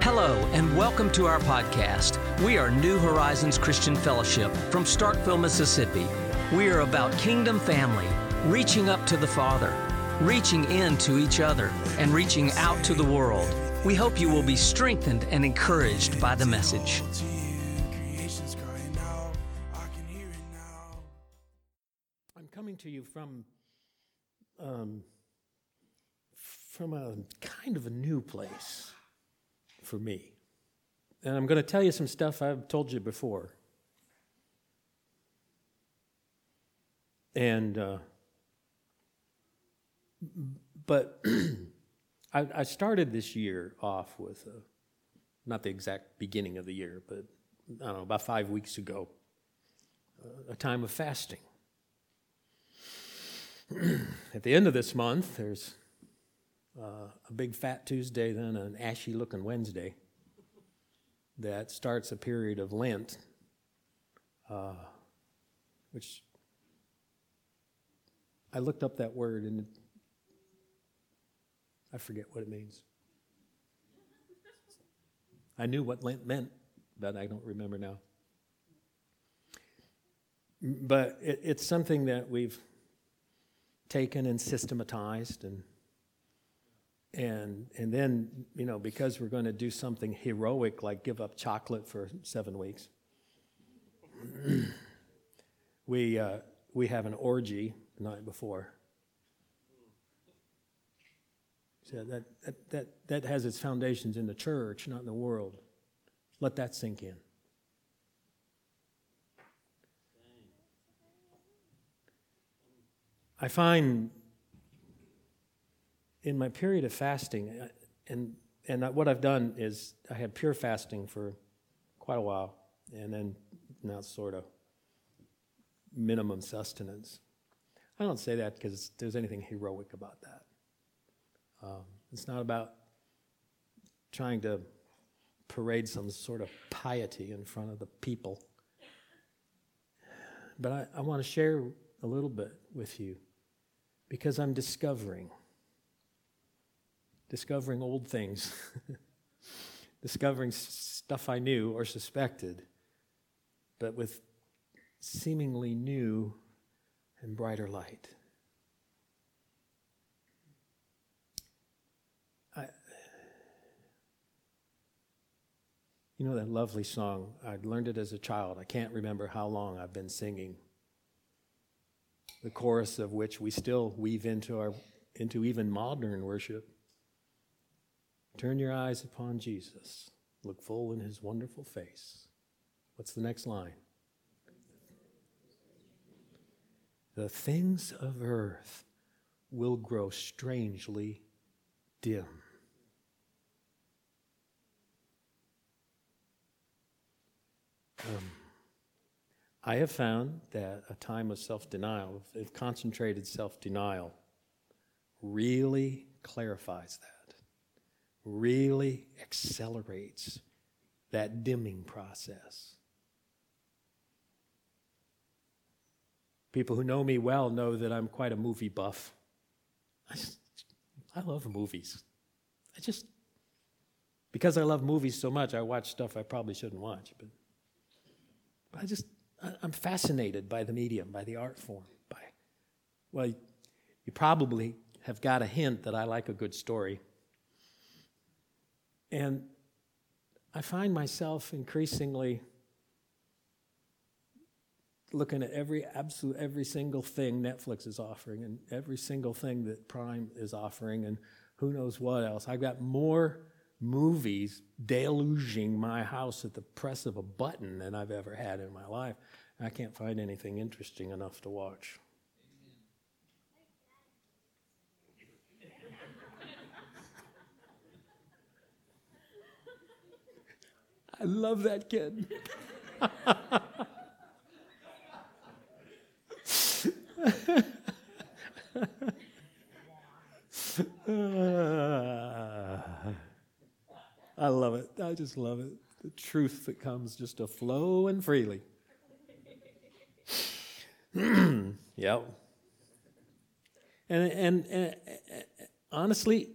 Hello, and welcome to our podcast. We are New Horizons Christian Fellowship from Starkville, Mississippi. We are about kingdom family, reaching up to the Father, reaching in to each other, and reaching out to the world. We hope you will be strengthened and encouraged by the message. I'm coming to you from um, from a kind of a new place for me. And I'm going to tell you some stuff I've told you before. And, uh, but I, I, started this year off with, a, not the exact beginning of the year, but I don't know, about five weeks ago, a time of fasting. At the end of this month, there's uh, a big fat Tuesday, then an ashy looking Wednesday that starts a period of Lent, uh, which I looked up that word and I forget what it means. I knew what Lent meant, but I don't remember now. But it, it's something that we've taken and systematized and and and then you know because we're going to do something heroic like give up chocolate for seven weeks we uh, we have an orgy the night before. So that, that that that has its foundations in the church not in the world. Let that sink in. I find in my period of fasting, uh, and and what I've done is I had pure fasting for quite a while, and then now sort of minimum sustenance. I don't say that because there's anything heroic about that. Um, it's not about trying to parade some sort of piety in front of the people. But I, I want to share a little bit with you because I'm discovering discovering old things, discovering stuff I knew or suspected, but with seemingly new and brighter light. I, you know that lovely song? I learned it as a child. I can't remember how long I've been singing. The chorus of which we still weave into our into even modern worship. Turn your eyes upon Jesus. Look full in his wonderful face. What's the next line? The things of earth will grow strangely dim. Um, I have found that a time of self denial, of concentrated self denial, really clarifies that really accelerates that dimming process. People who know me well know that I'm quite a movie buff. I, just, I love movies. I just, because I love movies so much, I watch stuff I probably shouldn't watch. But, but I just, I, I'm fascinated by the medium, by the art form. By, well, you probably have got a hint that I like a good story. And I find myself increasingly looking at every absolute every single thing Netflix is offering and every single thing that Prime is offering and who knows what else. I've got more movies deluging my house at the press of a button than I've ever had in my life. I can't find anything interesting enough to watch. I love that kid. I love it. I just love it. The truth that comes just to flow and freely. yep. And, and, and honestly,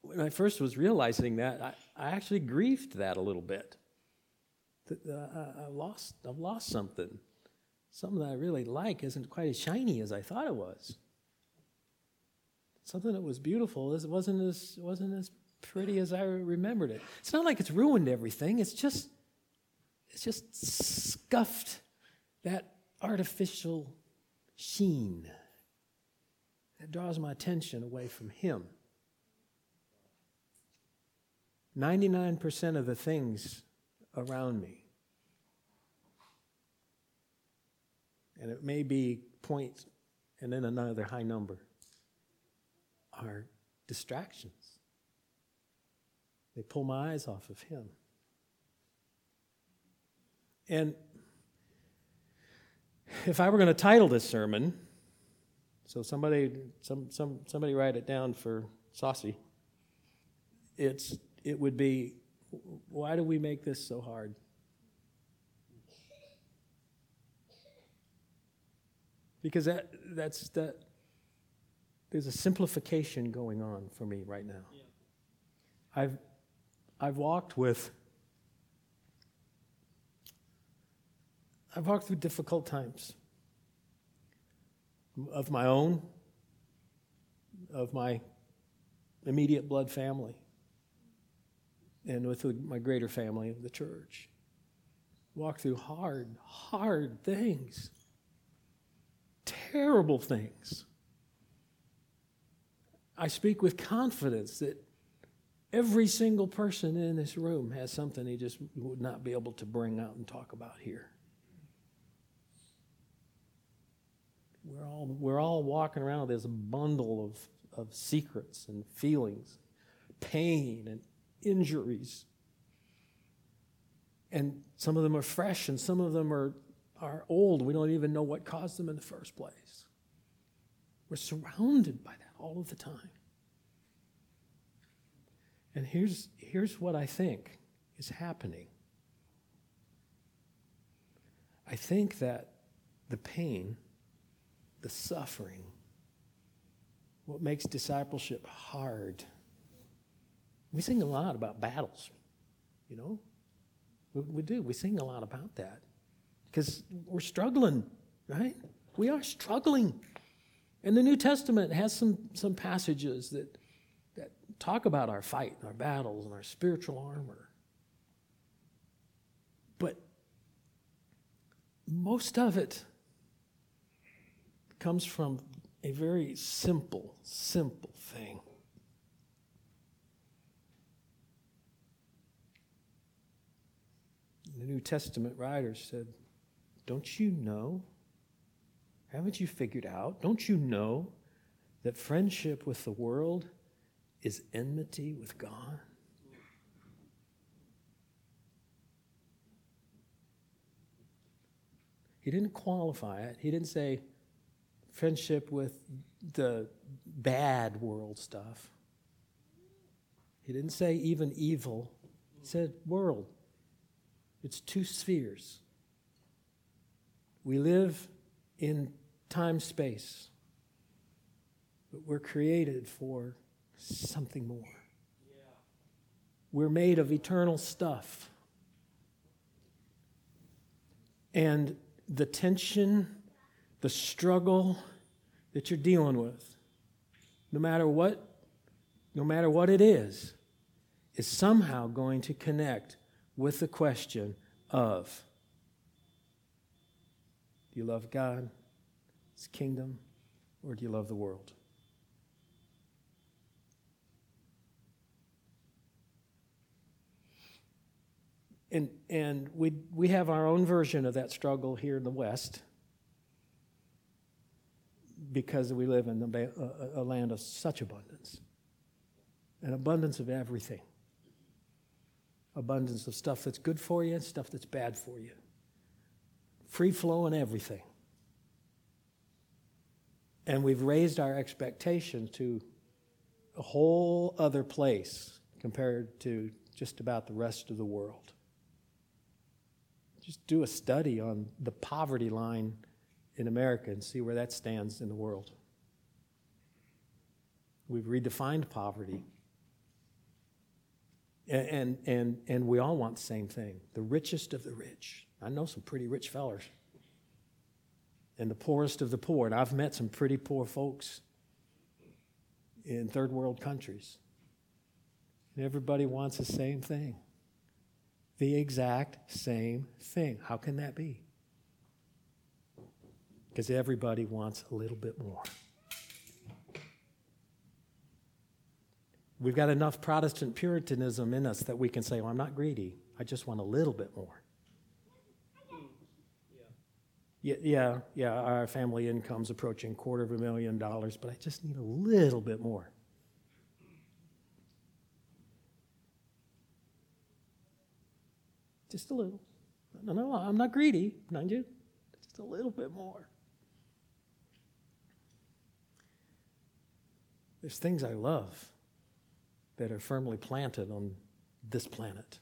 when I first was realizing that, I, I actually grieved that a little bit. That, uh, I, I lost, I've lost something. Something that I really like isn't quite as shiny as I thought it was. Something that was beautiful it wasn't as wasn't as pretty as I remembered it. It's not like it's ruined everything. It's just it's just scuffed that artificial sheen that draws my attention away from Him. 99% of the things around me, and it may be points point and then another high number, are distractions. They pull my eyes off of Him. And if I were going to title this sermon, so somebody, some, some, somebody write it down for Saucy. It's, it would be, why do we make this so hard? Because that, that's that, there's a simplification going on for me right now. Yeah. I've, I've walked with, I've walked through difficult times of my own, of my immediate blood family, and with my greater family of the church. Walk through hard, hard things, terrible things. I speak with confidence that every single person in this room has something he just would not be able to bring out and talk about here. We're all, we're all walking around with this bundle of, of secrets and feelings, pain and injuries. And some of them are fresh and some of them are, are old. We don't even know what caused them in the first place. We're surrounded by that all of the time. And here's, here's what I think is happening I think that the pain the suffering, what makes discipleship hard. We sing a lot about battles, you know? We, we do. We sing a lot about that because we're struggling, right? We are struggling. And the New Testament has some, some passages that, that talk about our fight and our battles and our spiritual armor. But most of it comes from a very simple, simple thing. The New Testament writers said, Don't you know? Haven't you figured out? Don't you know that friendship with the world is enmity with God? He didn't qualify it. He didn't say, friendship with the bad world stuff. He didn't say even evil, he said world. It's two spheres. We live in time space, but we're created for something more. We're made of eternal stuff. And the tension the struggle that you're dealing with, no matter what, no matter what it is, is somehow going to connect with the question of do you love God, His kingdom, or do you love the world? And, and we, we have our own version of that struggle here in the West because we live in a, a land of such abundance an abundance of everything abundance of stuff that's good for you and stuff that's bad for you free flow and everything and we've raised our expectation to a whole other place compared to just about the rest of the world just do a study on the poverty line in America and see where that stands in the world. We've redefined poverty. And, and, and we all want the same thing the richest of the rich. I know some pretty rich fellers. And the poorest of the poor. And I've met some pretty poor folks in third world countries. And everybody wants the same thing the exact same thing. How can that be? Because everybody wants a little bit more. We've got enough Protestant Puritanism in us that we can say, well, I'm not greedy. I just want a little bit more. Yeah, yeah, yeah, our family income's approaching quarter of a million dollars, but I just need a little bit more. Just a little. No, no, I'm not greedy, mind you. Just a little bit more. There's things I love that are firmly planted on this planet.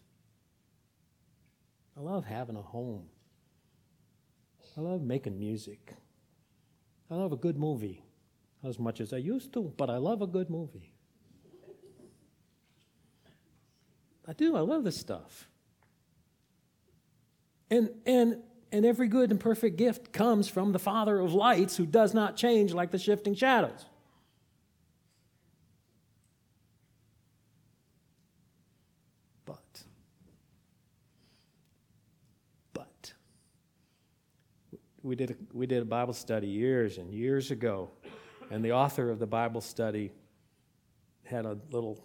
I love having a home. I love making music. I love a good movie as much as I used to, but I love a good movie. I do, I love this stuff. And, and, and every good and perfect gift comes from the Father of lights who does not change like the shifting shadows. But, but, we did, a, we did a Bible study years and years ago, and the author of the Bible study had a little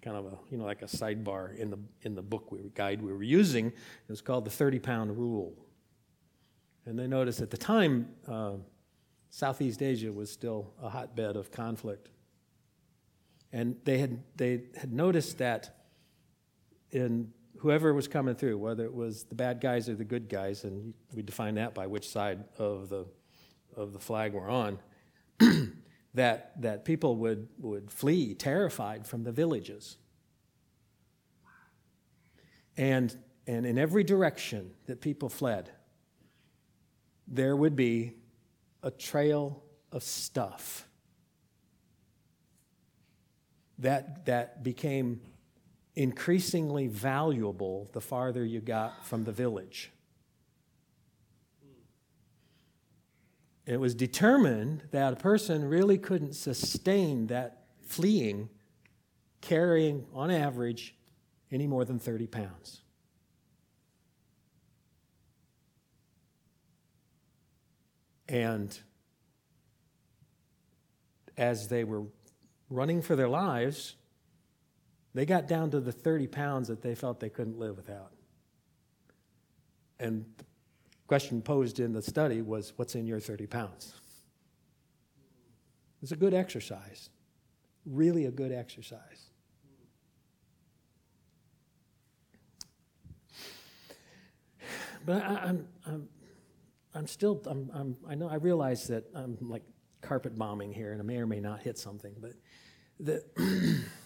kind of a, you know, like a sidebar in the, in the book we, guide we were using. It was called the 30 pound rule. And they noticed at the time, uh, Southeast Asia was still a hotbed of conflict. And they had, they had noticed that in whoever was coming through, whether it was the bad guys or the good guys, and we define that by which side of the, of the flag we're on, that, that people would, would flee terrified from the villages. And, and in every direction that people fled, there would be a trail of stuff that, that became increasingly valuable the farther you got from the village. It was determined that a person really couldn't sustain that fleeing carrying, on average, any more than 30 pounds. And as they were running for their lives, they got down to the 30 pounds that they felt they couldn't live without. And the question posed in the study was what's in your 30 pounds? It's a good exercise, really a good exercise. But I, I'm, I'm, I'm still, I'm, I'm, I know, I realize that I'm like carpet bombing here and I may or may not hit something, but the.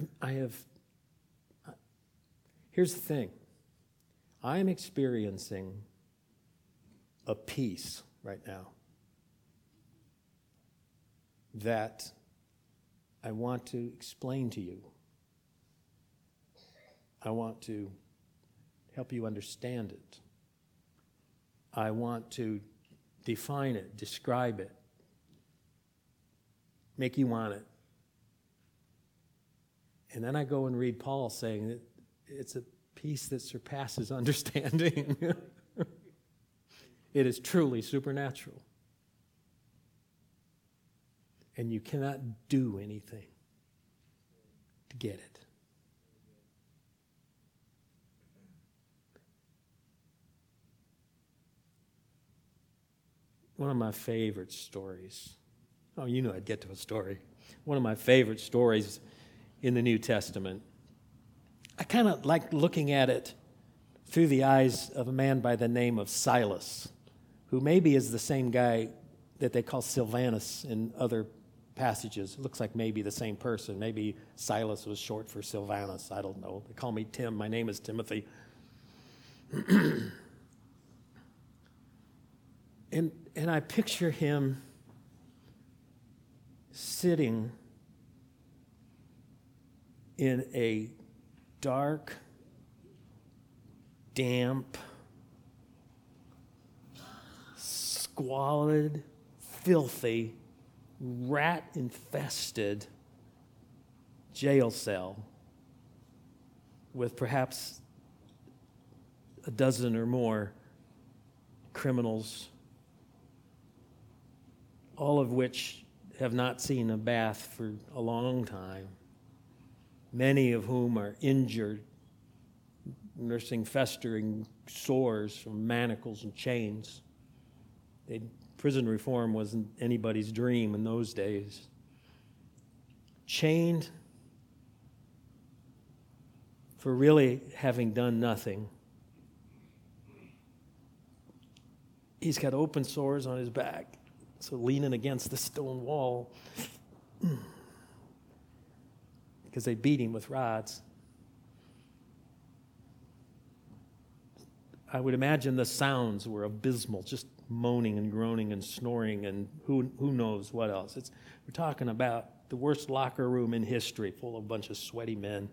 I've, I have uh, Here's the thing I'm experiencing a peace right now that I want to explain to you. I want to help you understand it. I want to define it, describe it, make you want it. And then I go and read Paul saying that it's a peace that surpasses understanding. it is truly supernatural. And you cannot do anything to get it. One of my favorite stories. Oh, you know I'd get to a story. One of my favorite stories in the New Testament I kind of like looking at it through the eyes of a man by the name of Silas, who maybe is the same guy that they call Silvanus in other passages. It looks like maybe the same person. Maybe Silas was short for Silvanus. I don't know. They call me Tim. My name is Timothy. and, and I picture him sitting in a dark, damp, squalid, filthy, rat infested jail cell with perhaps a dozen or more criminals, all of which have not seen a bath for a long time, many of whom are injured, nursing festering sores from manacles and chains. They, prison reform wasn't anybody's dream in those days. Chained for really having done nothing. He's got open sores on his back, so leaning against the stone wall because they beat him with rods. I would imagine the sounds were abysmal, just moaning and groaning and snoring and who, who knows what else. It's, we're talking about the worst locker room in history, full of a bunch of sweaty men.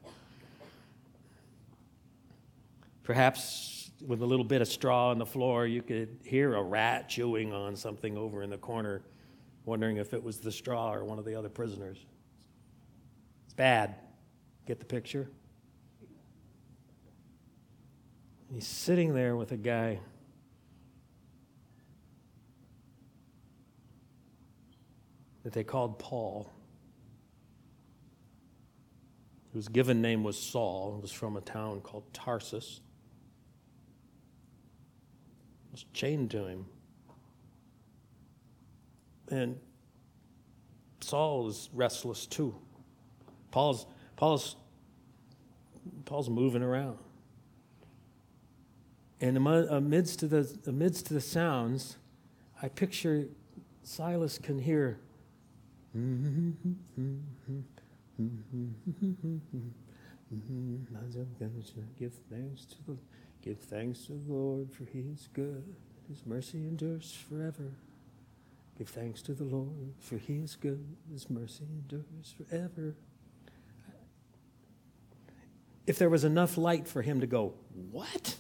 Perhaps with a little bit of straw on the floor, you could hear a rat chewing on something over in the corner, wondering if it was the straw or one of the other prisoners. Bad. Get the picture? He's sitting there with a guy that they called Paul, whose given name was Saul, and was from a town called Tarsus. Was chained to him. And Saul is restless too. Paul's, Paul's, Paul's moving around. And amidst the, amidst the sounds, I picture Silas can hear Give thanks to the give thanks to the Lord for he is good. His mercy endures forever. Give thanks to the Lord for he is good. His mercy endures forever. If there was enough light for him to go, What?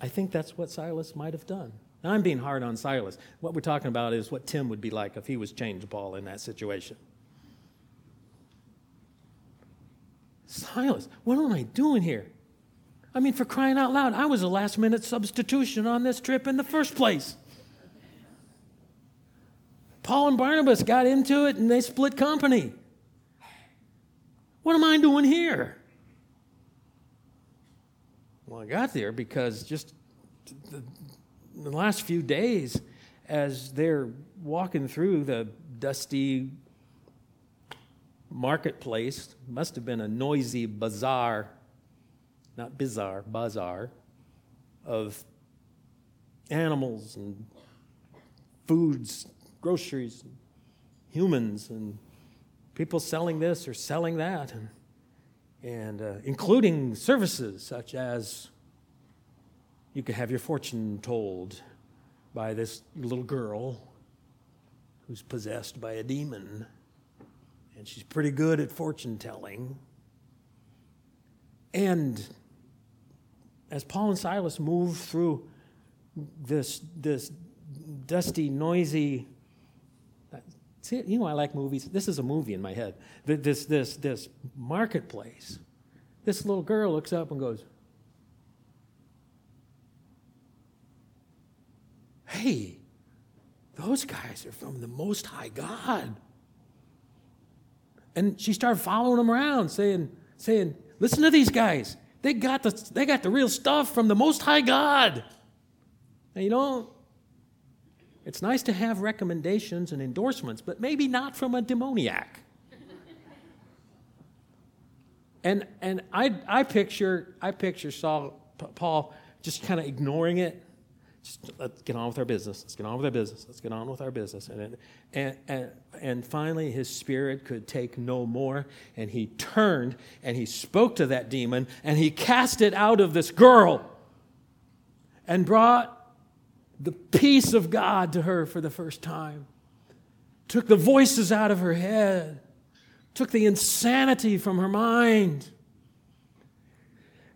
I think that's what Silas might have done. Now, I'm being hard on Silas. What we're talking about is what Tim would be like if he was chained to Paul in that situation. Silas, what am I doing here? I mean, for crying out loud, I was a last minute substitution on this trip in the first place. Paul and Barnabas got into it and they split company. What am I doing here? Well, I got there because just the, the last few days, as they're walking through the dusty marketplace, must have been a noisy bazaar, not bizarre, bazaar, of animals and foods, groceries, humans, and people selling this or selling that, and, and uh, including services such as you could have your fortune told by this little girl who's possessed by a demon. And she's pretty good at fortune telling. And as Paul and Silas move through this, this dusty, noisy, see, you know, I like movies. This is a movie in my head. This, this, this marketplace. This little girl looks up and goes, hey, those guys are from the Most High God. And she started following them around, saying, saying, listen to these guys. They got the, they got the real stuff from the Most High God. And you know, it's nice to have recommendations and endorsements, but maybe not from a demoniac. and and I, I picture I picture Saul Paul just kind of ignoring it just let's get on with our business. Let's get on with our business. Let's get on with our business. And, and, and, and finally, his spirit could take no more. And he turned and he spoke to that demon and he cast it out of this girl and brought the peace of God to her for the first time. took the voices out of her head, took the insanity from her mind,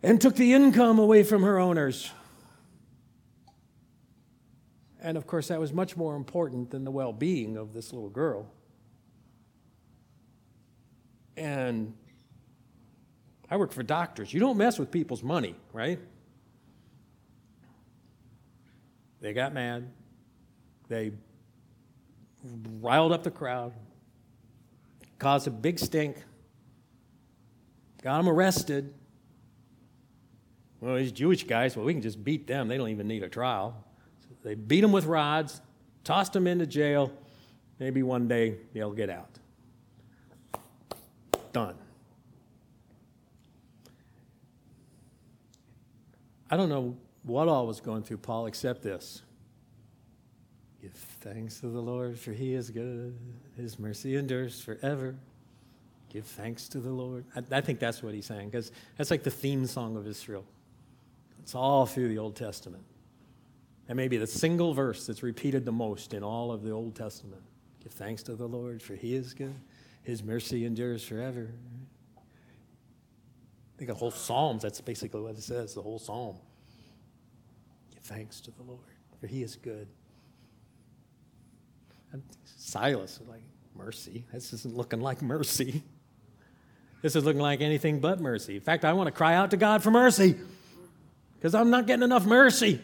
and took the income away from her owners. And of course, that was much more important than the well being of this little girl. And I work for doctors. You don't mess with people's money, right? They got mad. They riled up the crowd, caused a big stink, got them arrested. Well, these Jewish guys, well, we can just beat them. They don't even need a trial. So they beat them with rods, tossed them into jail. Maybe one day they'll get out. Done. I don't know what all was going through Paul except this. Give thanks to the Lord, for he is good. His mercy endures forever. Give thanks to the Lord. I, I think that's what he's saying, because that's like the theme song of Israel. It's all through the Old Testament. And maybe the single verse that's repeated the most in all of the Old Testament. Give thanks to the Lord, for he is good. His mercy endures forever. I think the whole Psalms, that's basically what it says, the whole Psalm. Thanks to the Lord, for he is good. And Silas was like, mercy. This isn't looking like mercy. This is looking like anything but mercy. In fact, I want to cry out to God for mercy because I'm not getting enough mercy.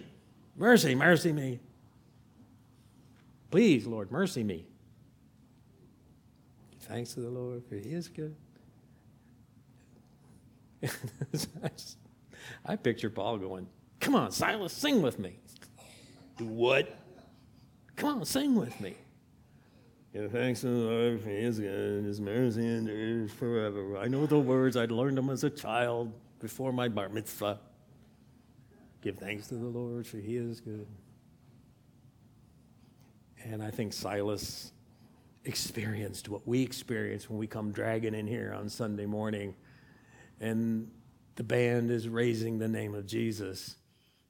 Mercy, mercy me. Please, Lord, mercy me. Thanks to the Lord, for He is good. I picture Paul going, Come on, Silas, sing with me. Do what? Come on, sing with me. Give thanks to the Lord, for He is good, His mercy endures forever. I know the words, I learned them as a child before my bar mitzvah. Give thanks to the Lord, for He is good. And I think Silas experienced what we experience when we come dragging in here on Sunday morning and the band is raising the name of Jesus.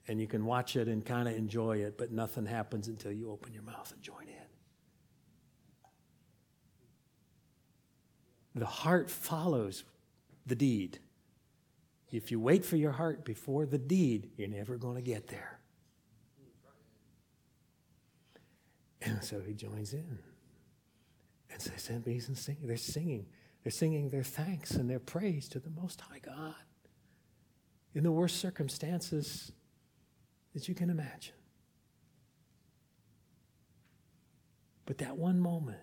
And you can watch it and kind of enjoy it, but nothing happens until you open your mouth and join in. The heart follows the deed. If you wait for your heart before the deed, you're never going to get there. And so he joins in. And so they send bees and singing. They're singing. They're singing their thanks and their praise to the Most High God in the worst circumstances that you can imagine. But that one moment,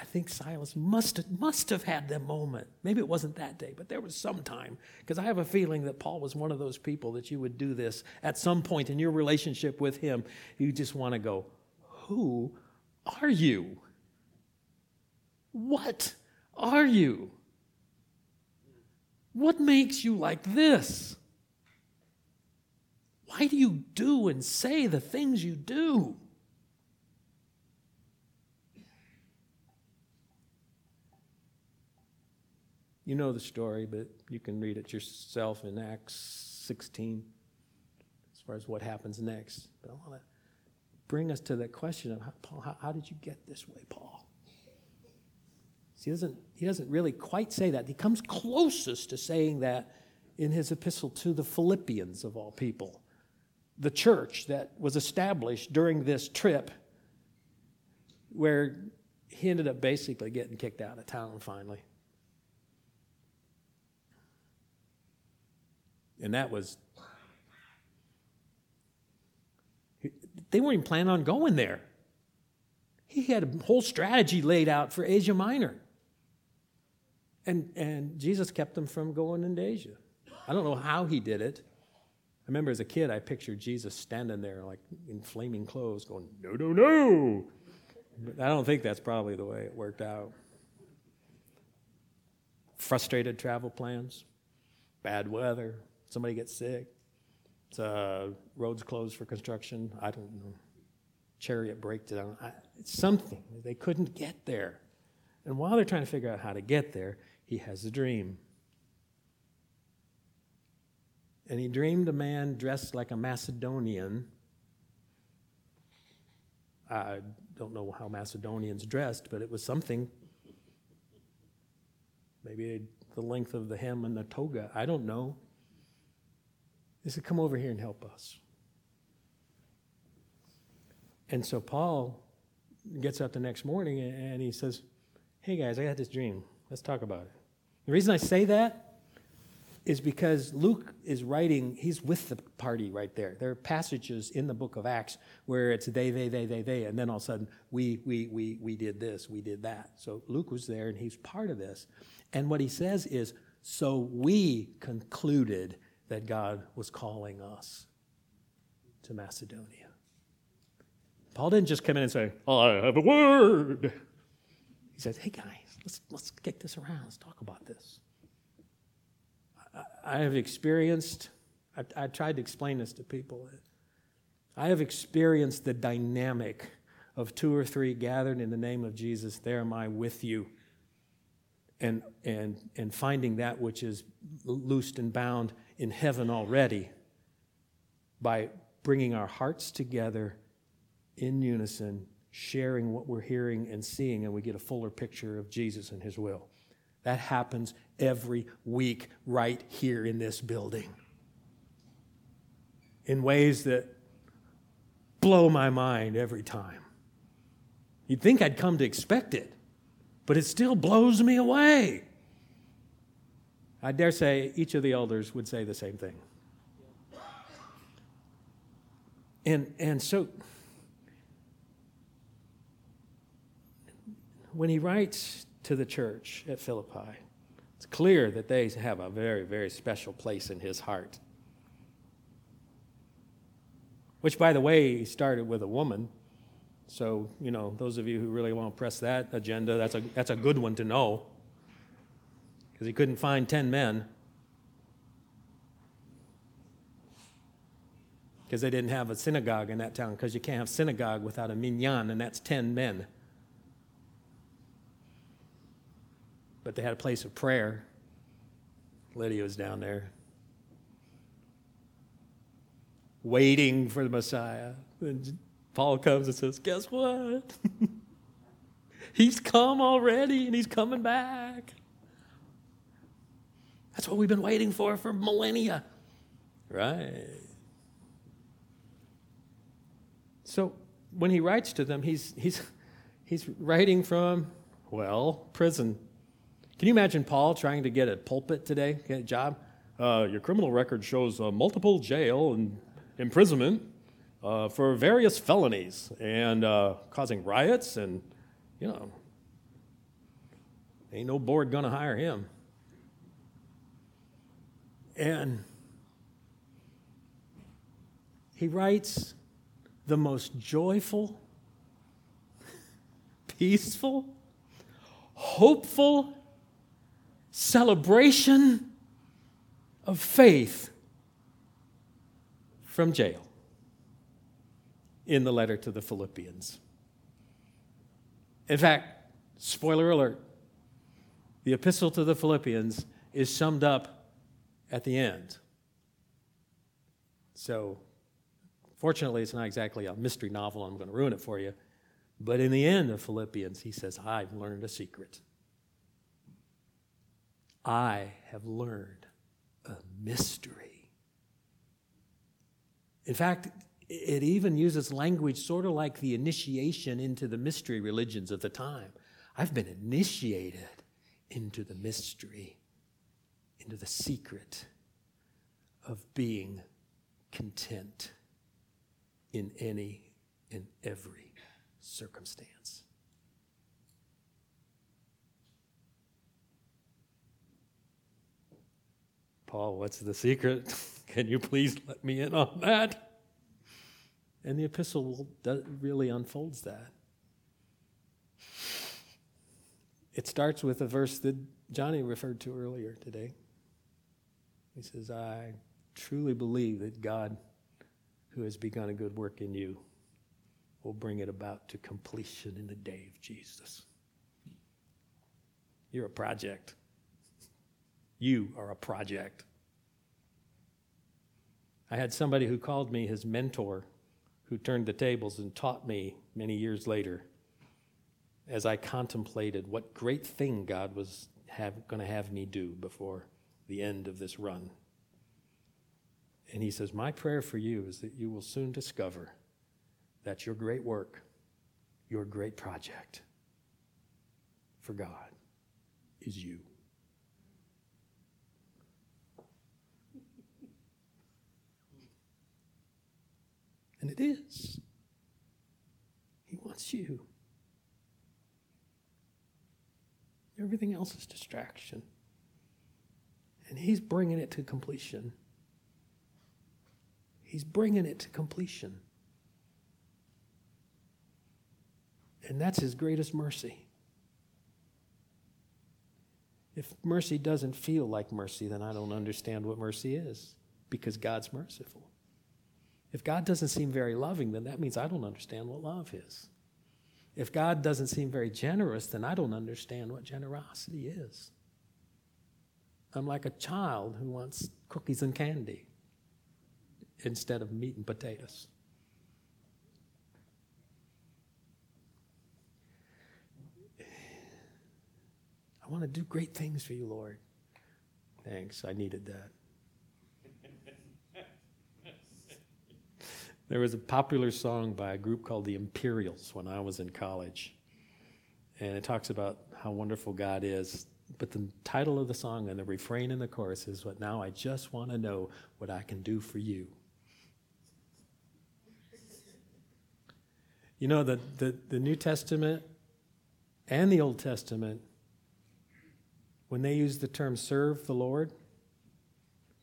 I think Silas must have, must have had that moment. Maybe it wasn't that day, but there was some time. Because I have a feeling that Paul was one of those people that you would do this at some point in your relationship with him. You just want to go, Who are you? What are you? What makes you like this? Why do you do and say the things you do? You know the story, but you can read it yourself in Acts 16 as far as what happens next. But I want to bring us to that question of how, Paul, how, how did you get this way, Paul? He doesn't, he doesn't really quite say that. He comes closest to saying that in his epistle to the Philippians, of all people, the church that was established during this trip, where he ended up basically getting kicked out of town finally. And that was, they weren't even planning on going there. He had a whole strategy laid out for Asia Minor. And, and Jesus kept them from going into Asia. I don't know how he did it. I remember as a kid, I pictured Jesus standing there like in flaming clothes going, no, no, no. But I don't think that's probably the way it worked out. Frustrated travel plans, bad weather, somebody gets sick, uh, roads closed for construction. I don't know. Chariot breakdown. I, something. They couldn't get there. And while they're trying to figure out how to get there, he has a dream. And he dreamed a man dressed like a Macedonian. I don't know how Macedonians dressed, but it was something. Maybe the length of the hem and the toga. I don't know. He said, Come over here and help us. And so Paul gets up the next morning and he says, Hey guys, I got this dream. Let's talk about it. The reason I say that is because Luke is writing, he's with the party right there. There are passages in the book of Acts where it's they, they, they, they, they, and then all of a sudden, we, we, we, we did this, we did that. So Luke was there and he's part of this. And what he says is, so we concluded that God was calling us to Macedonia. Paul didn't just come in and say, I have a word. He said, hey guys, let's, let's kick this around. Let's talk about this. I, have experienced, I, I tried to explain this to people. I have experienced the dynamic of two or three gathered in the name of Jesus. There am I with you. And, and, and finding that which is loosed and bound in heaven already by bringing our hearts together in unison, sharing what we're hearing and seeing, and we get a fuller picture of Jesus and His will. That happens every week right here in this building in ways that blow my mind every time. You'd think I'd come to expect it, but it still blows me away. I dare say each of the elders would say the same thing. And, and so when he writes to the church at Philippi, it's clear that they have a very, very special place in his heart. Which, by the way, he started with a woman. So, you know, those of you who really want to press that agenda, that's a, that's a good one to know. Because he couldn't find 10 men. Because they didn't have a synagogue in that town, because you can't have synagogue without a minyan, and that's 10 men. But they had a place of prayer. Lydia was down there waiting for the Messiah. And Paul comes and says, Guess what? he's come already and he's coming back. That's what we've been waiting for for millennia. Right. So when he writes to them, he's, he's, he's writing from, well, prison. Can you imagine Paul trying to get a pulpit today, get a job? Uh, your criminal record shows uh, multiple jail and imprisonment uh, for various felonies and uh, causing riots, and, you know, ain't no board to hire him. And he writes the most joyful, peaceful, hopeful, celebration of faith from jail in the letter to the Philippians. In fact, spoiler alert, the epistle to the Philippians is summed up at the end. So, fortunately, it's not exactly a mystery novel. I'm going to ruin it for you. But in the end of Philippians, he says, I've learned a secret. I have learned a mystery. In fact, it even uses language sort of like the initiation into the mystery religions of the time. I've been initiated into the mystery, into the secret of being content in any and every circumstance. Paul, what's the secret? Can you please let me in on that? And the epistle really unfolds that. It starts with a verse that Johnny referred to earlier today. He says, I truly believe that God, who has begun a good work in you, will bring it about to completion in the day of Jesus. You're a project. You are a project. I had somebody who called me his mentor, who turned the tables and taught me many years later as I contemplated what great thing God was going to have me do before the end of this run. And he says, My prayer for you is that you will soon discover that your great work, your great project for God is you. And it is. He wants you. Everything else is distraction. And He's bringing it to completion. He's bringing it to completion. And that's His greatest mercy. If mercy doesn't feel like mercy, then I don't understand what mercy is because God's merciful. If God doesn't seem very loving, then that means I don't understand what love is. If God doesn't seem very generous, then I don't understand what generosity is. I'm like a child who wants cookies and candy instead of meat and potatoes. I want to do great things for you, Lord. Thanks, I needed that. There was a popular song by a group called the Imperials when I was in college. And it talks about how wonderful God is. But the title of the song and the refrain in the chorus is what now I just want to know what I can do for you. You know, the, the, the New Testament and the Old Testament, when they use the term serve the Lord,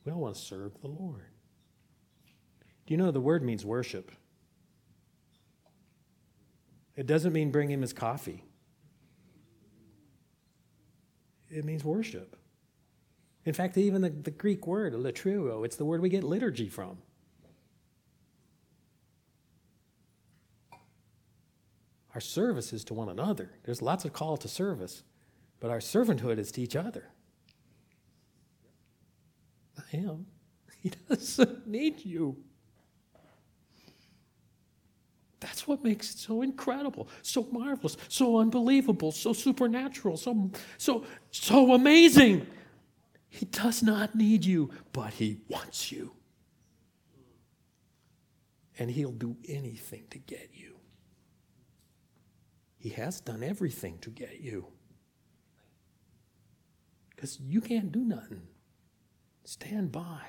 we all want to serve the Lord. Do you know the word means worship? It doesn't mean bring him his coffee. It means worship. In fact, even the, the Greek word, latreuo, it's the word we get liturgy from. Our service is to one another. There's lots of call to service, but our servanthood is to each other. I am. He doesn't need you. That's what makes it so incredible, so marvelous, so unbelievable, so supernatural, so, so, so amazing. He does not need you, but He wants you. And He'll do anything to get you. He has done everything to get you. Because you can't do nothing. Stand by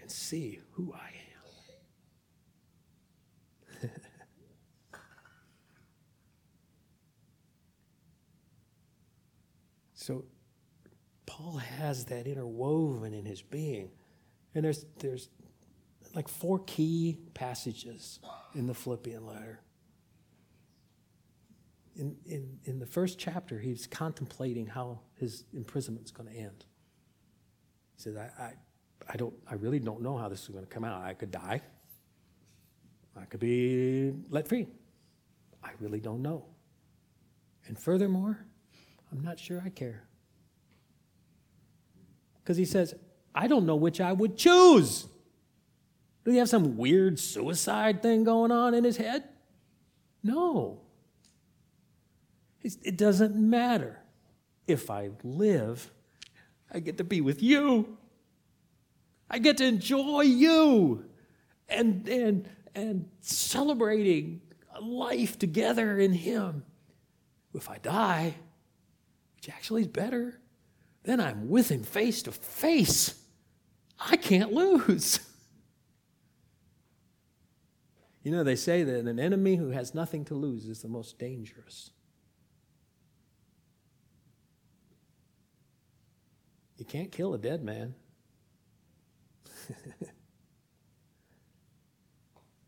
and see who I am. So Paul has that interwoven in his being. And there's, there's like four key passages in the Philippian letter. In, in, in the first chapter, he's contemplating how his imprisonment is going to end. He says, I, I, I, don't, I really don't know how this is going to come out. I could die. I could be let free. I really don't know. And furthermore, I'm not sure I care. Because he says, I don't know which I would choose. Do he have some weird suicide thing going on in his head? No. It doesn't matter. If I live, I get to be with you. I get to enjoy you and, and, and celebrating life together in Him. If I die, which actually is better, then I'm with Him face to face. I can't lose. You know, they say that an enemy who has nothing to lose is the most dangerous. You can't kill a dead man.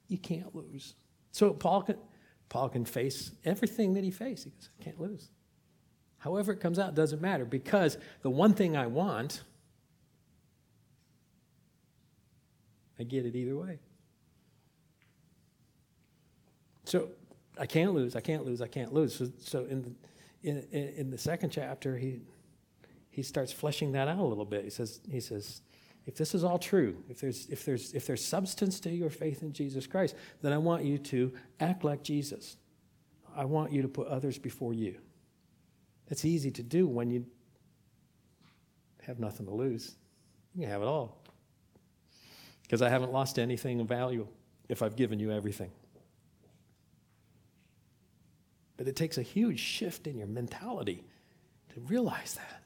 you can't lose. So Paul can, Paul can face everything that he faced. He goes, I can't lose. However it comes out doesn't matter because the one thing I want, I get it either way. So I can't lose, I can't lose, I can't lose. So, so in, the, in, in the second chapter, he, he starts fleshing that out a little bit. He says, he says, if this is all true, if there's, if, there's, if there's substance to your faith in Jesus Christ, then I want you to act like Jesus. I want you to put others before you. It's easy to do when you have nothing to lose. You have it all. Because I haven't lost anything of value if I've given you everything. But it takes a huge shift in your mentality to realize that.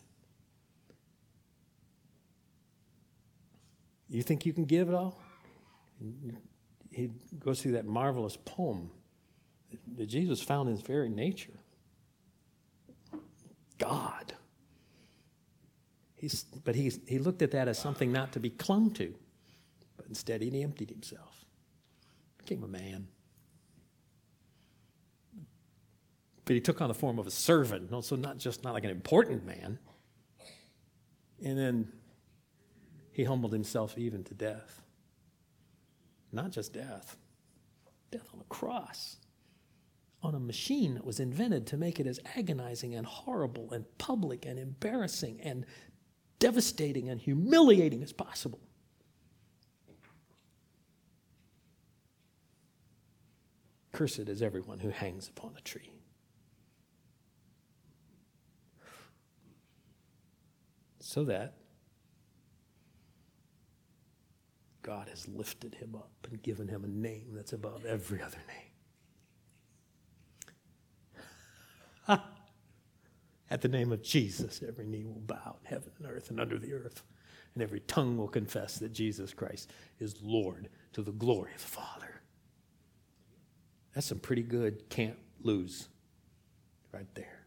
You think you can give it all? He goes through that marvelous poem that Jesus found in his very nature. God. He's, but he's, he looked at that as something not to be clung to, but instead he emptied himself, became a man. But he took on the form of a servant, also not just not like an important man. And then he humbled himself even to death. Not just death, death on the cross, on a machine that was invented to make it as agonizing and horrible and public and embarrassing and devastating and humiliating as possible. Cursed is everyone who hangs upon a tree. So that God has lifted him up and given him a name that's above every other name. At the name of Jesus, every knee will bow in heaven and earth and under the earth, and every tongue will confess that Jesus Christ is Lord to the glory of the Father. That's some pretty good can't lose right there.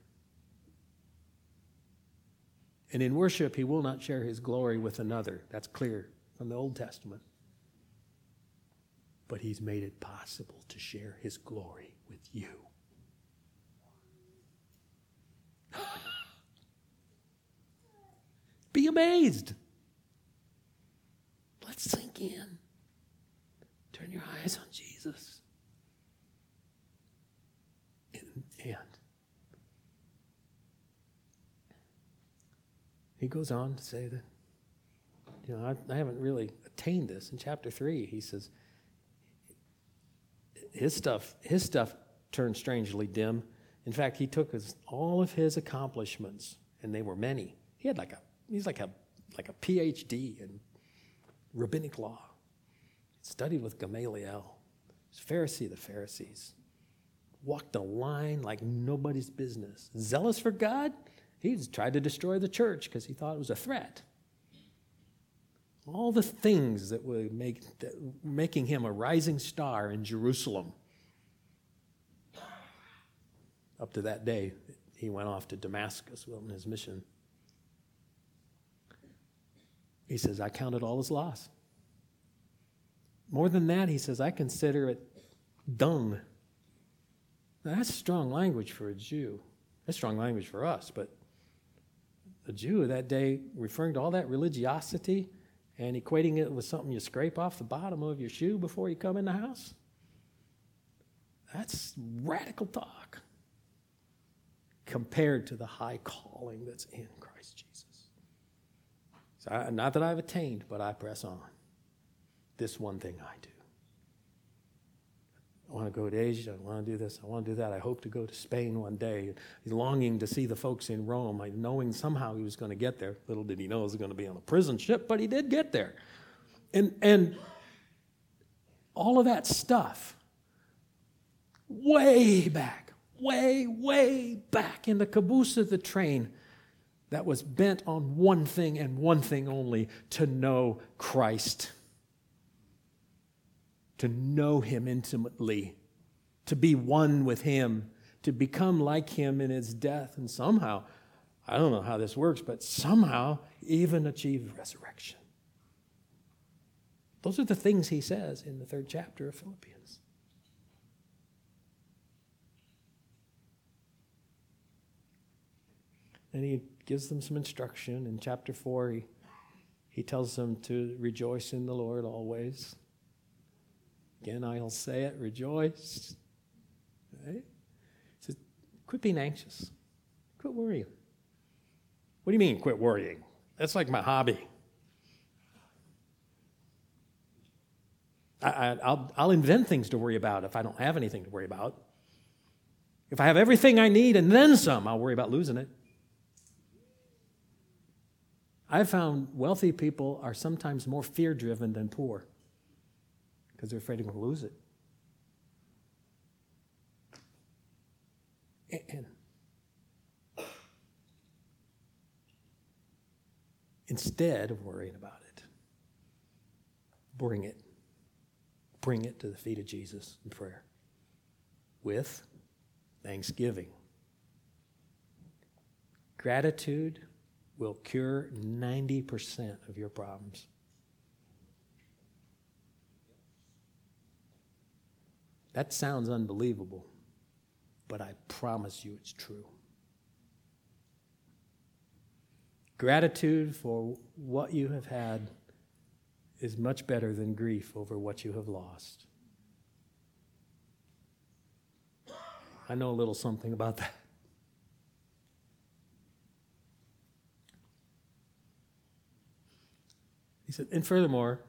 And in worship, he will not share his glory with another. That's clear from the Old Testament. But He's made it possible to share His glory with you. Be amazed. Let's sink in. Turn your eyes on Jesus. And, he goes on to say that, you know, I, I haven't really attained this. In chapter 3, he says, his stuff, his stuff turned strangely dim. In fact, he took his, all of his accomplishments, and they were many. He had like a, he's like a, like a PhD in rabbinic law. Studied with Gamaliel. He's Pharisee of the Pharisees. Walked a line like nobody's business. Zealous for God, he's tried to destroy the church because he thought it was a threat all the things that were make, that, making him a rising star in Jerusalem. Up to that day, he went off to Damascus on his mission. He says, I count it all as loss. More than that, he says, I consider it dung. Now, that's strong language for a Jew. That's strong language for us, but a Jew of that day, referring to all that religiosity, and equating it with something you scrape off the bottom of your shoe before you come in the house? That's radical talk compared to the high calling that's in Christ. So I, not that I've attained, but I press on. This one thing I do. I want to go to Asia. I want to do this. I want to do that. I hope to go to Spain one day. He's longing to see the folks in Rome, knowing somehow he was going to get there. Little did he know he was going to be on a prison ship, but he did get there. And, and all of that stuff, way back, way, way back in the caboose of the train, that was bent on one thing and one thing only to know Christ to know Him intimately, to be one with Him, to become like Him in His death, and somehow, I don't know how this works, but somehow even achieve resurrection. Those are the things He says in the third chapter of Philippians. And he gives them some instruction. In chapter 4, he, he tells them to rejoice in the Lord always. Again, I'll say it, rejoice. Right? He says, quit being anxious. Quit worrying. What do you mean, quit worrying? That's like my hobby. I, will I'll invent things to worry about if I don't have anything to worry about. If I have everything I need and then some, I'll worry about losing it. I've found wealthy people are sometimes more fear driven than poor because they're afraid they're going to lose it. And instead of worrying about it, bring it. Bring it to the feet of Jesus in prayer with thanksgiving. Gratitude will cure 90% of your problems. That sounds unbelievable, but I promise you it's true. Gratitude for what you have had is much better than grief over what you have lost. I know a little something about that. He said, and furthermore,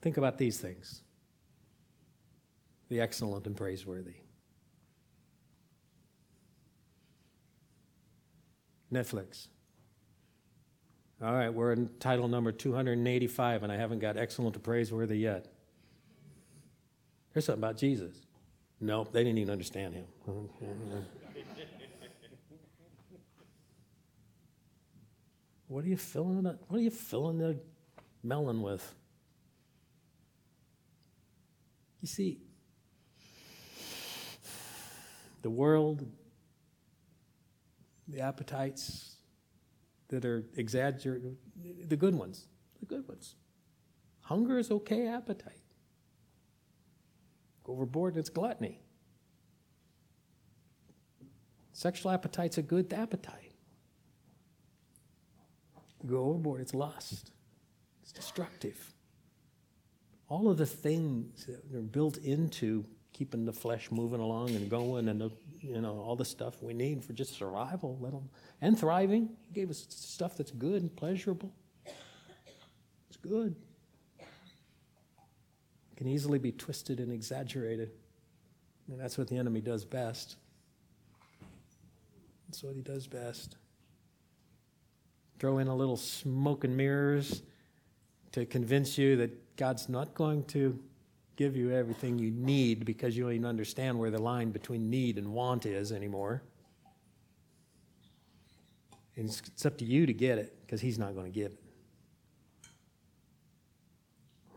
think about these things the excellent and praiseworthy. Netflix. All right, we're in title number 285, and I haven't got excellent to praiseworthy yet. There's something about Jesus. Nope, they didn't even understand him. what are you filling it? What are you filling the melon with? You see, the world, the appetites that are exaggerated, the good ones, the good ones. Hunger is okay appetite. Go overboard, it's gluttony. Sexual appetite's a good appetite. Go overboard, it's lust. It's destructive. All of the things that are built into keeping the flesh moving along and going and the, you know all the stuff we need for just survival let and thriving. He gave us stuff that's good and pleasurable. It's good. It can easily be twisted and exaggerated. And that's what the enemy does best. That's what he does best throw in a little smoke and mirrors to convince you that god's not going to give you everything you need because you don't even understand where the line between need and want is anymore. And it's, up to you to get it because He's not going to give it.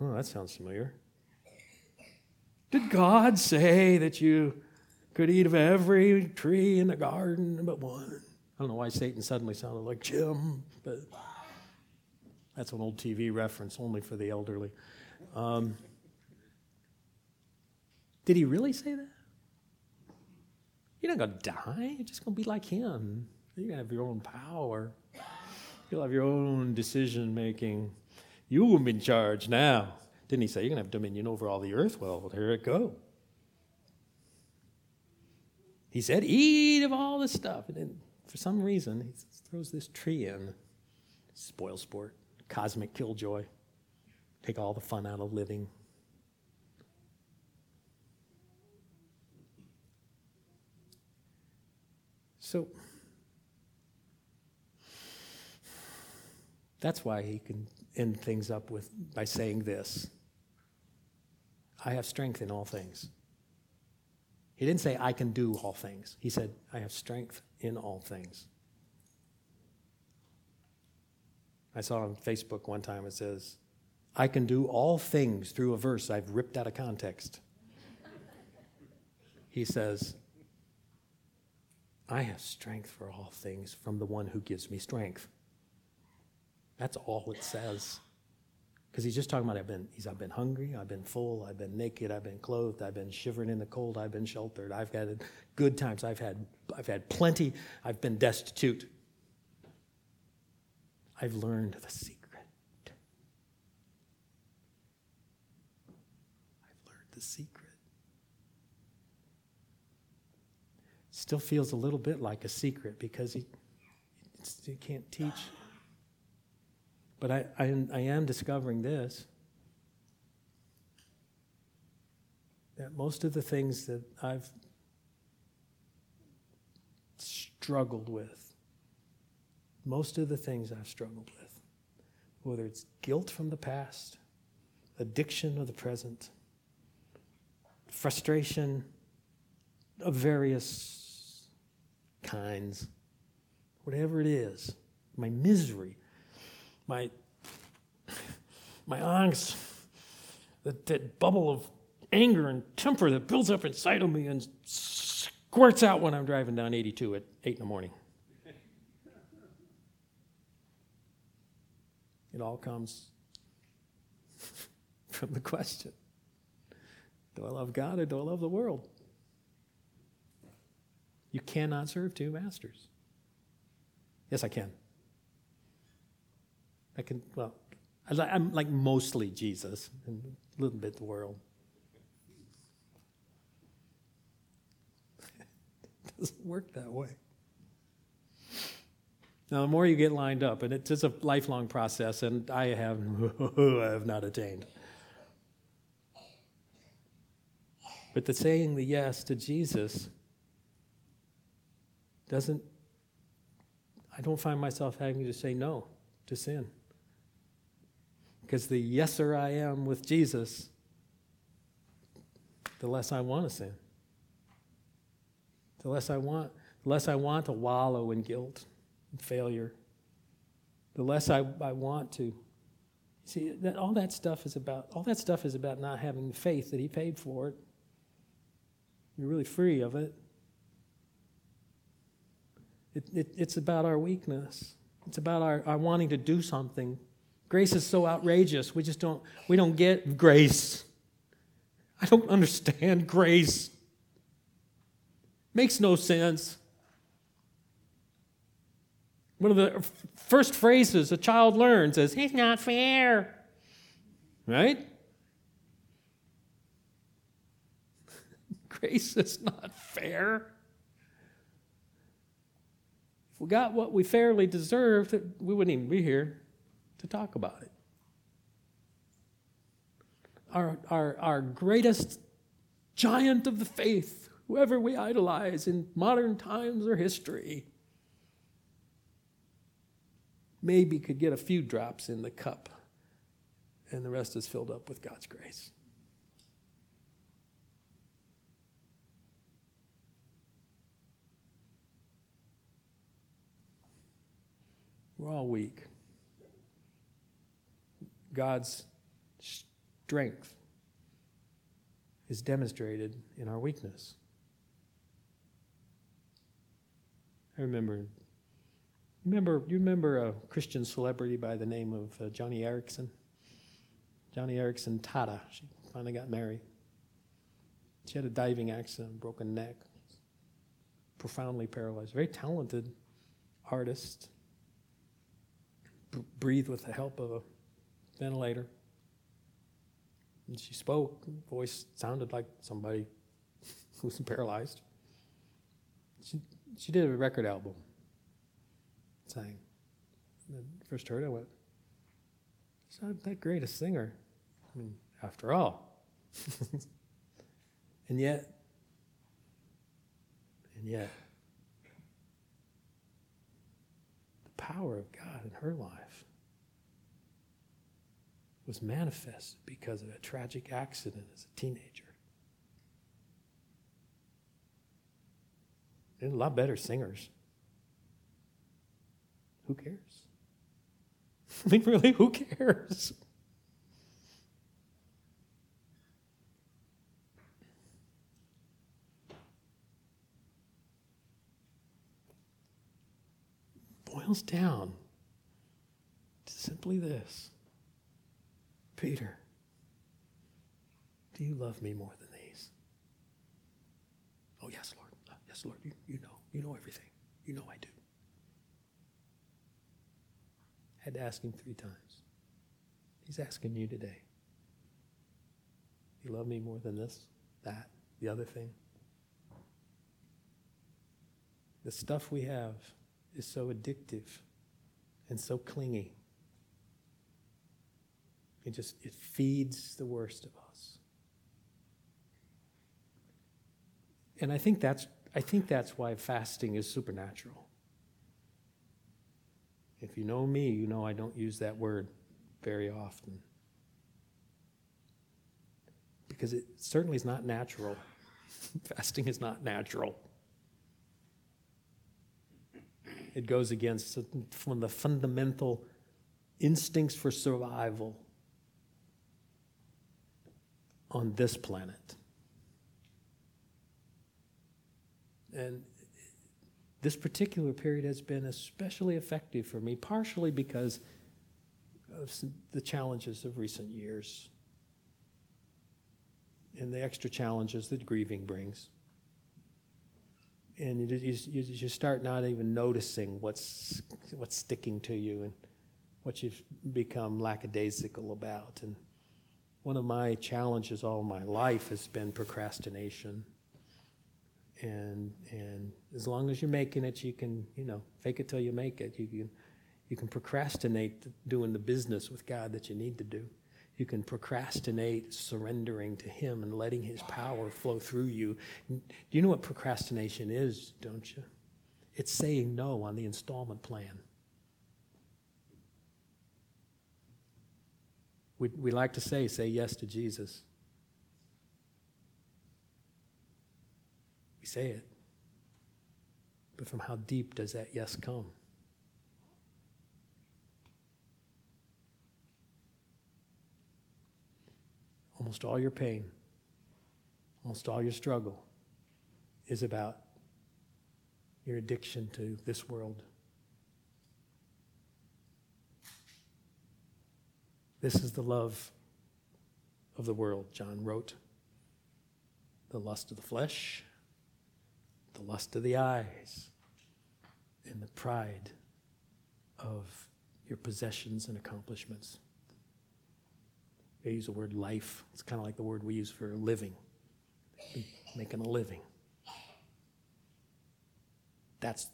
Oh, that sounds familiar. Did God say that you could eat of every tree in the garden but one? I don't know why Satan suddenly sounded like Jim, but that's an old TV reference only for the elderly. Um, did he really say that? You're not going to die. You're just going to be like him. You're going to have your own power. You'll have your own decision making. You will be in charge now. Didn't he say you're going to have dominion over all the earth? Well, here it go. He said, eat of all this stuff. And then for some reason, he throws this tree in. Spoil sport, cosmic killjoy. Take all the fun out of living. So that's why he can end things up with by saying this. I have strength in all things. He didn't say I can do all things. He said I have strength in all things. I saw on Facebook one time it says, I can do all things through a verse I've ripped out of context. he says, I have strength for all things from the one who gives me strength. That's all it says. Because he's just talking about I've been, he's, I've been hungry, I've been full, I've been naked, I've been clothed, I've been shivering in the cold, I've been sheltered, I've had good times, I've had, I've had plenty, I've been destitute. I've learned the secret. I've learned the secret. still feels a little bit like a secret because he, he can't teach. But I, I, I am discovering this that most of the things that I've struggled with, most of the things I've struggled with, whether it's guilt from the past, addiction of the present, frustration of various kinds, whatever it is, my misery, my, my angst, that, that bubble of anger and temper that builds up inside of me and squirts out when I'm driving down 82 at 8 in the morning. It all comes from the question Do I love God or do I love the world? You cannot serve two masters. Yes, I can. I can, well, I'm like mostly Jesus and a little bit the world. it doesn't work that way. Now, the more you get lined up, and it's just a lifelong process, and I have, I have not attained. But the saying the yes to Jesus doesn't, I don't find myself having to say no to sin. Because the yeser I am with Jesus, the less I want to sin. The less I want, the less I want to wallow in guilt and failure. The less I, I want to. See, that, all that stuff is about all that stuff is about not having the faith that he paid for it. You're really free of it. it, it it's about our weakness. It's about our, our wanting to do something Grace is so outrageous. We just don't we don't get grace. I don't understand grace. Makes no sense. One of the first phrases a child learns is, It's not fair. Right? Grace is not fair. If we got what we fairly deserved, we wouldn't even be here to talk about it. Our, our, our greatest giant of the faith, whoever we idolize in modern times or history, maybe could get a few drops in the cup, and the rest is filled up with God's grace. We're all weak. God's strength is demonstrated in our weakness. I remember, remember, you remember a Christian celebrity by the name of uh, Joni Eareckson? Joni Eareckson Tada. She finally got married. She had a diving accident, broken neck, profoundly paralyzed. Very talented artist. B- breathed with the help of a ventilator. And she spoke. Voice sounded like somebody who was paralyzed. She, she did a record album, sang. And first heard it, I went, she's not that great a singer. I mean, after all. and yet, and yet, the power of God in her life was manifest because of a tragic accident as a teenager. They're a lot better singers. Who cares? I mean, really, who cares? Boils down to simply this Peter, do you love me more than these? Oh, yes, Lord. Uh, yes, Lord. You, you know. You know everything. You know I do. I Had to ask him three times. He's asking you today. You love me more than this, that, the other thing? The stuff we have is so addictive and so clingy. It just it feeds the worst of us. and I think that's I think that's why fasting is supernatural. If you know me, you know I don't use that word very often. Because it certainly is not natural. Fasting is not natural. It goes against one of the fundamental instincts for survival on this planet. And this particular period has been especially effective for me, partially because of the challenges of recent years and the extra challenges that grieving brings. And you, you, you start not even noticing what's, what's sticking to you and what you've become lackadaisical about. And one of my challenges all my life has been procrastination. And, and as long as you're making it, you can, you know, fake it till you make it. You can, you can procrastinate doing the business with God that you need to do. You can procrastinate surrendering to Him and letting His power flow through you. Do you know what procrastination is, don't you? It's saying no on the installment plan. We, we like to say, say yes to Jesus. We say it. But from how deep does that yes come? Almost all your pain, almost all your struggle is about your addiction to this world. This is the love of the world, John wrote. The lust of the flesh, the lust of the eyes, and the pride of your possessions and accomplishments. They use the word life. It's kind of like the word we use for living, making a living. That's,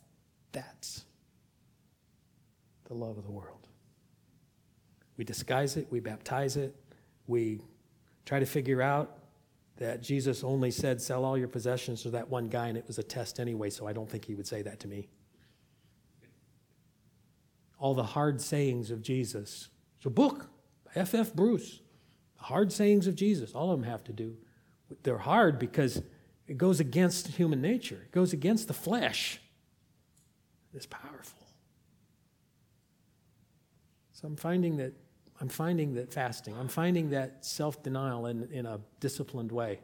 that's the love of the world. We disguise it, we baptize it, we try to figure out that Jesus only said, Sell all your possessions to that one guy, and it was a test anyway, so I don't think he would say that to me. All the hard sayings of Jesus. It's a book, F. F. Bruce. The hard sayings of Jesus, all of them have to do. They're hard because it goes against human nature, it goes against the flesh. It's powerful. So I'm finding that I'm finding that fasting, I'm finding that self-denial in, in a disciplined way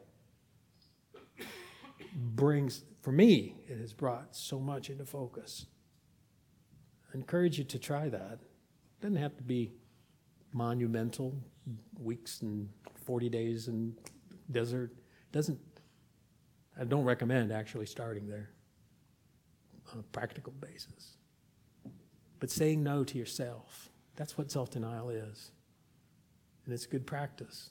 brings, for me, it has brought so much into focus. I encourage you to try that. It doesn't have to be monumental, weeks and 40 days in desert. Doesn't, I don't recommend actually starting there on a practical basis. But saying no to yourself, that's what self denial is. And it's good practice.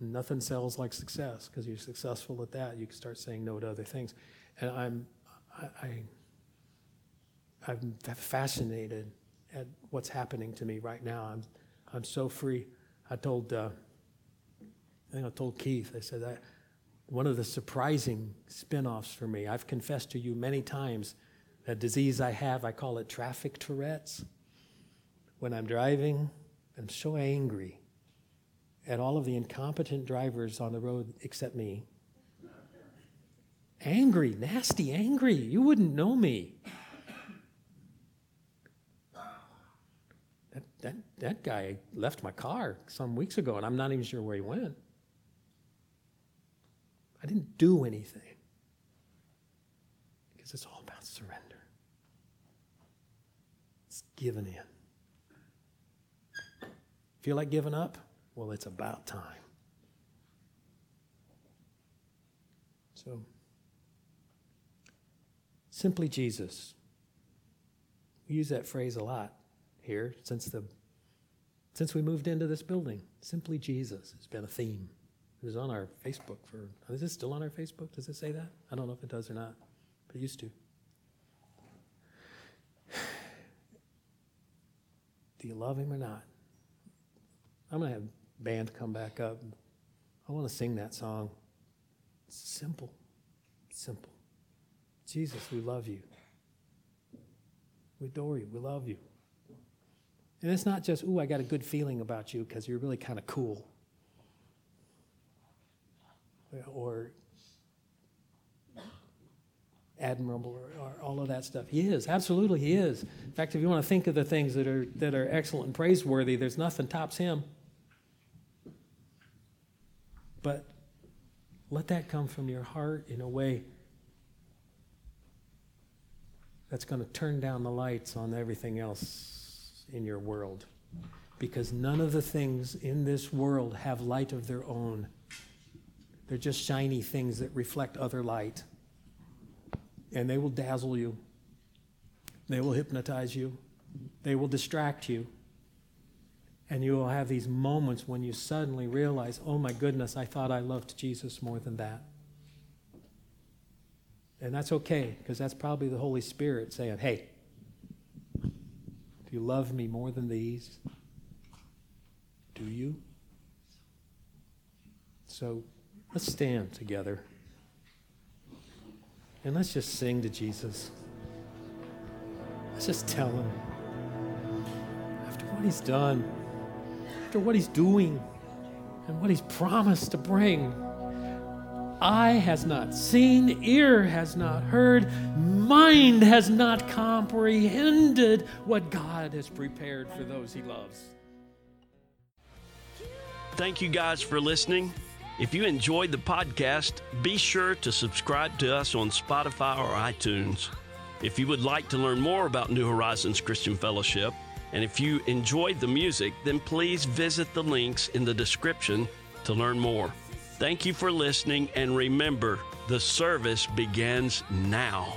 And nothing sells like success because you're successful at that. You can start saying no to other things. And I'm, I, I, I'm fascinated at what's happening to me right now. I'm, I'm so free. I told, uh, I think I told Keith, I said, that one of the surprising spin offs for me, I've confessed to you many times a disease I have, I call it traffic Tourette's. When I'm driving, I'm so angry at all of the incompetent drivers on the road except me. Angry, nasty, angry. You wouldn't know me. That, that, that guy left my car some weeks ago, and I'm not even sure where he went. I didn't do anything because it's all about surrender. It's giving in. Feel like giving up? Well, it's about time. So, simply Jesus. We use that phrase a lot here since the since we moved into this building. Simply Jesus has been a theme. It was on our Facebook for is it still on our Facebook? Does it say that? I don't know if it does or not, but it used to. Do you love him or not? I'm going to have band come back up. I want to sing that song. It's simple. Simple. Jesus, we love you. We adore you. We love you. And it's not just, ooh, I got a good feeling about you because you're really kind of cool. Or admirable or, or, all of that stuff. He is, absolutely he is. In fact, if you want to think of the things that are that are excellent and praiseworthy, there's nothing tops him. But let that come from your heart in a way that's going to turn down the lights on everything else in your world. Because none of the things in this world have light of their own. They're just shiny things that reflect other light. And they will dazzle you, they will hypnotize you, they will distract you. And you will have these moments when you suddenly realize, oh my goodness, I thought I loved Jesus more than that. And that's okay, because that's probably the Holy Spirit saying, hey, do you love me more than these? Do you? So let's stand together and let's just sing to Jesus. Let's just tell him after what he's done, after what he's doing, and what he's promised to bring. Eye has not seen, ear has not heard, mind has not comprehended what God has prepared for those he loves. Thank you guys for listening. If you enjoyed the podcast, be sure to subscribe to us on Spotify or iTunes. If you would like to learn more about New Horizons Christian Fellowship, and if you enjoyed the music, then please visit the links in the description to learn more. Thank you for listening, and remember, the service begins now.